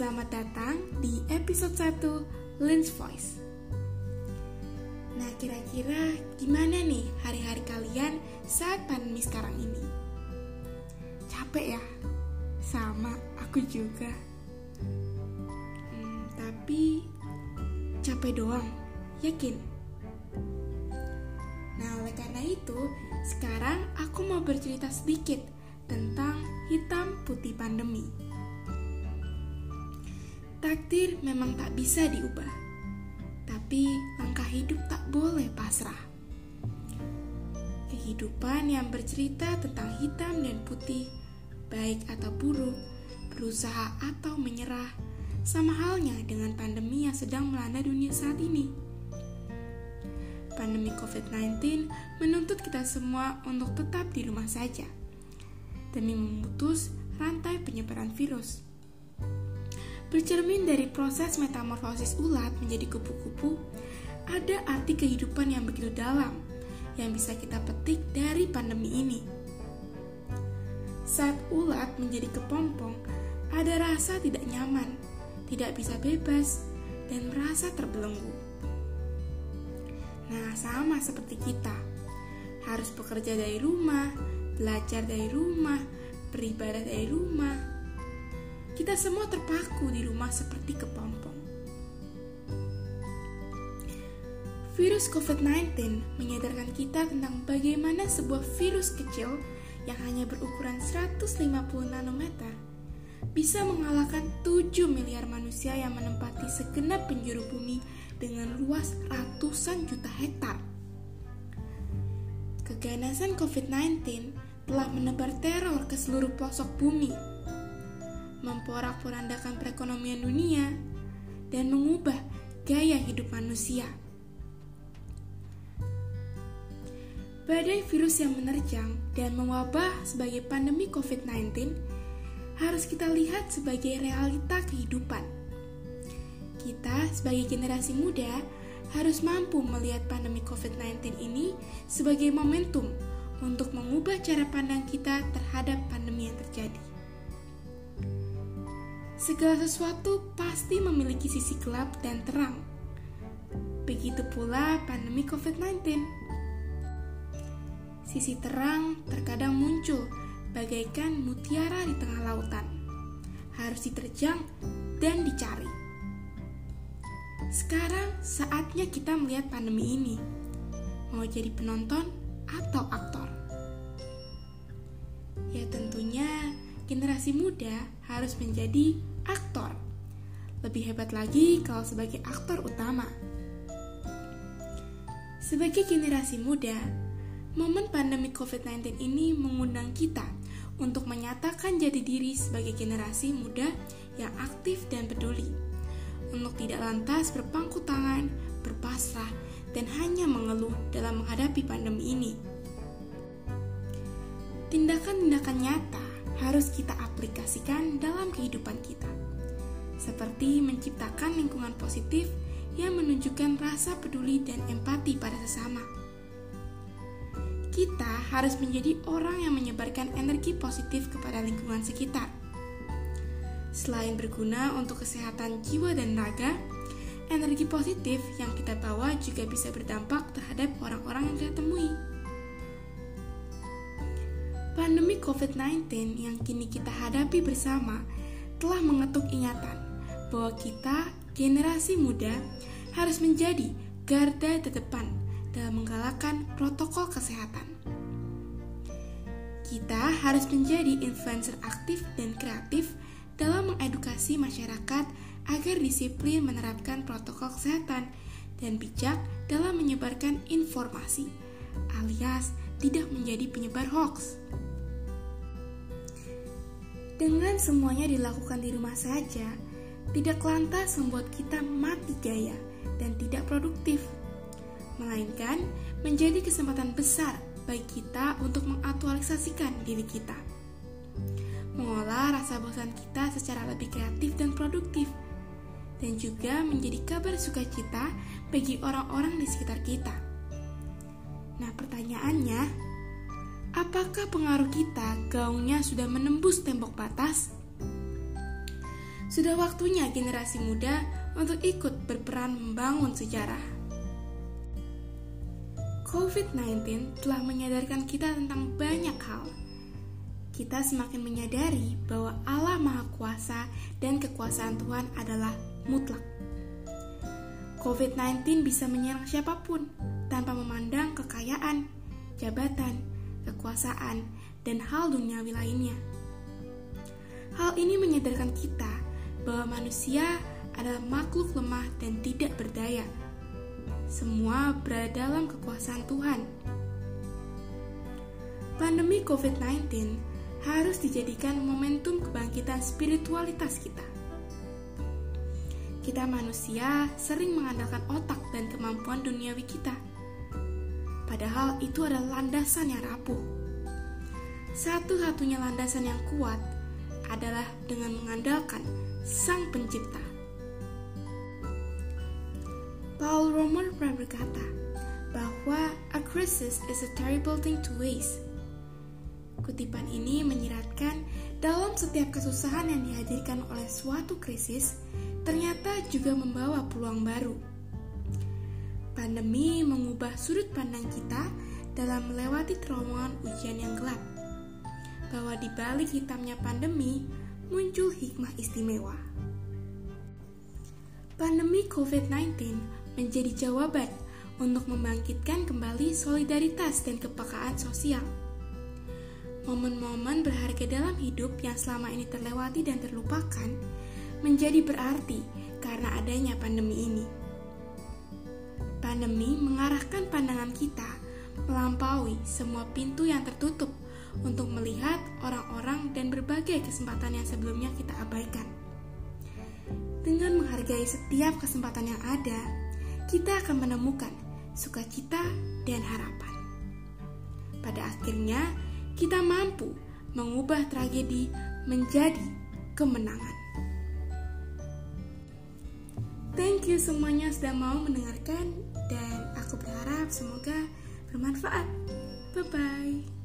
selamat datang di episode 1 Lens Voice. Nah, kira-kira gimana nih hari-hari kalian saat pandemi sekarang ini? Capek ya? Sama, aku juga. Hmm, tapi capek doang, yakin? Nah, oleh karena itu, sekarang aku mau bercerita sedikit tentang hitam putih pandemi. Takdir memang tak bisa diubah, tapi langkah hidup tak boleh pasrah. Kehidupan yang bercerita tentang hitam dan putih, baik atau buruk, berusaha atau menyerah, sama halnya dengan pandemi yang sedang melanda dunia saat ini. Pandemi COVID-19 menuntut kita semua untuk tetap di rumah saja demi memutus rantai penyebaran virus. Bercermin dari proses metamorfosis ulat menjadi kupu-kupu, ada arti kehidupan yang begitu dalam yang bisa kita petik dari pandemi ini. Saat ulat menjadi kepompong, ada rasa tidak nyaman, tidak bisa bebas, dan merasa terbelenggu. Nah, sama seperti kita, harus bekerja dari rumah, belajar dari rumah, beribadah dari rumah. Kita semua terpaku di rumah seperti kepompong. Virus COVID-19 menyadarkan kita tentang bagaimana sebuah virus kecil yang hanya berukuran 150 nanometer bisa mengalahkan 7 miliar manusia yang menempati segenap penjuru bumi dengan luas ratusan juta hektar. Keganasan COVID-19 telah menebar teror ke seluruh pelosok bumi, memporak-porandakan perekonomian dunia, dan mengubah gaya hidup manusia. Badai virus yang menerjang dan mewabah sebagai pandemi COVID-19 harus kita lihat sebagai realita kehidupan. Kita sebagai generasi muda harus mampu melihat pandemi COVID-19 ini sebagai momentum untuk mengubah cara pandang kita terhadap pandemi yang terjadi. Segala sesuatu pasti memiliki sisi gelap dan terang. Begitu pula pandemi COVID-19. Sisi terang terkadang muncul bagaikan mutiara di tengah lautan. Harus diterjang dan dicari. Sekarang saatnya kita melihat pandemi ini. Mau jadi penonton atau aktor? Ya tentunya generasi muda harus menjadi aktor. Lebih hebat lagi kalau sebagai aktor utama. Sebagai generasi muda, momen pandemi COVID-19 ini mengundang kita untuk menyatakan jati diri sebagai generasi muda yang aktif dan peduli. Untuk tidak lantas berpangku tangan, berpasrah, dan hanya mengeluh dalam menghadapi pandemi ini. Tindakan-tindakan nyata harus kita aplikasikan dalam kehidupan kita, seperti menciptakan lingkungan positif yang menunjukkan rasa peduli dan empati pada sesama. Kita harus menjadi orang yang menyebarkan energi positif kepada lingkungan sekitar. Selain berguna untuk kesehatan jiwa dan raga, energi positif yang kita bawa juga bisa berdampak terhadap orang-orang yang kita temui. Pandemi COVID-19 yang kini kita hadapi bersama telah mengetuk ingatan bahwa kita, generasi muda, harus menjadi garda terdepan dalam menggalakkan protokol kesehatan. Kita harus menjadi influencer aktif dan kreatif dalam mengedukasi masyarakat agar disiplin menerapkan protokol kesehatan dan bijak dalam menyebarkan informasi, alias tidak menjadi penyebar hoax. Dengan semuanya dilakukan di rumah saja, tidak lantas membuat kita mati gaya dan tidak produktif, melainkan menjadi kesempatan besar bagi kita untuk mengaktualisasikan diri kita mengolah rasa bosan kita secara lebih kreatif dan produktif dan juga menjadi kabar sukacita bagi orang-orang di sekitar kita. Nah, pertanyaannya, apakah pengaruh kita gaungnya sudah menembus tembok batas? Sudah waktunya generasi muda untuk ikut berperan membangun sejarah. COVID-19 telah menyadarkan kita tentang banyak hal. Kita semakin menyadari bahwa Allah Maha Kuasa dan kekuasaan Tuhan adalah mutlak. COVID-19 bisa menyerang siapa pun tanpa memandang kekayaan, jabatan, kekuasaan, dan hal duniawi lainnya. Hal ini menyadarkan kita bahwa manusia adalah makhluk lemah dan tidak berdaya. Semua berada dalam kekuasaan Tuhan. Pandemi COVID-19 harus dijadikan momentum kebangkitan spiritualitas kita. Kita manusia sering mengandalkan otak dan kemampuan duniawi kita. Padahal itu adalah landasan yang rapuh. Satu-satunya landasan yang kuat adalah dengan mengandalkan Sang Pencipta. Paul Romer pernah berkata bahwa a crisis is a terrible thing to waste. Kutipan ini menyiratkan dalam setiap kesusahan yang dihadirkan oleh suatu krisis, ternyata juga membawa peluang baru. Pandemi mengubah sudut pandang kita dalam melewati terowongan ujian yang gelap bahwa di balik hitamnya pandemi muncul hikmah istimewa. Pandemi COVID-19 menjadi jawaban untuk membangkitkan kembali solidaritas dan kepekaan sosial. Momen-momen berharga dalam hidup yang selama ini terlewati dan terlupakan menjadi berarti karena adanya pandemi ini. Pandemi mengarahkan pandangan kita melampaui semua pintu yang tertutup untuk melihat orang-orang dan berbagai kesempatan yang sebelumnya kita abaikan. Dengan menghargai setiap kesempatan yang ada, kita akan menemukan sukacita dan harapan. Pada akhirnya, kita mampu mengubah tragedi menjadi kemenangan. Thank you semuanya sudah mau mendengarkan dan aku berharap semoga bermanfaat. Bye bye.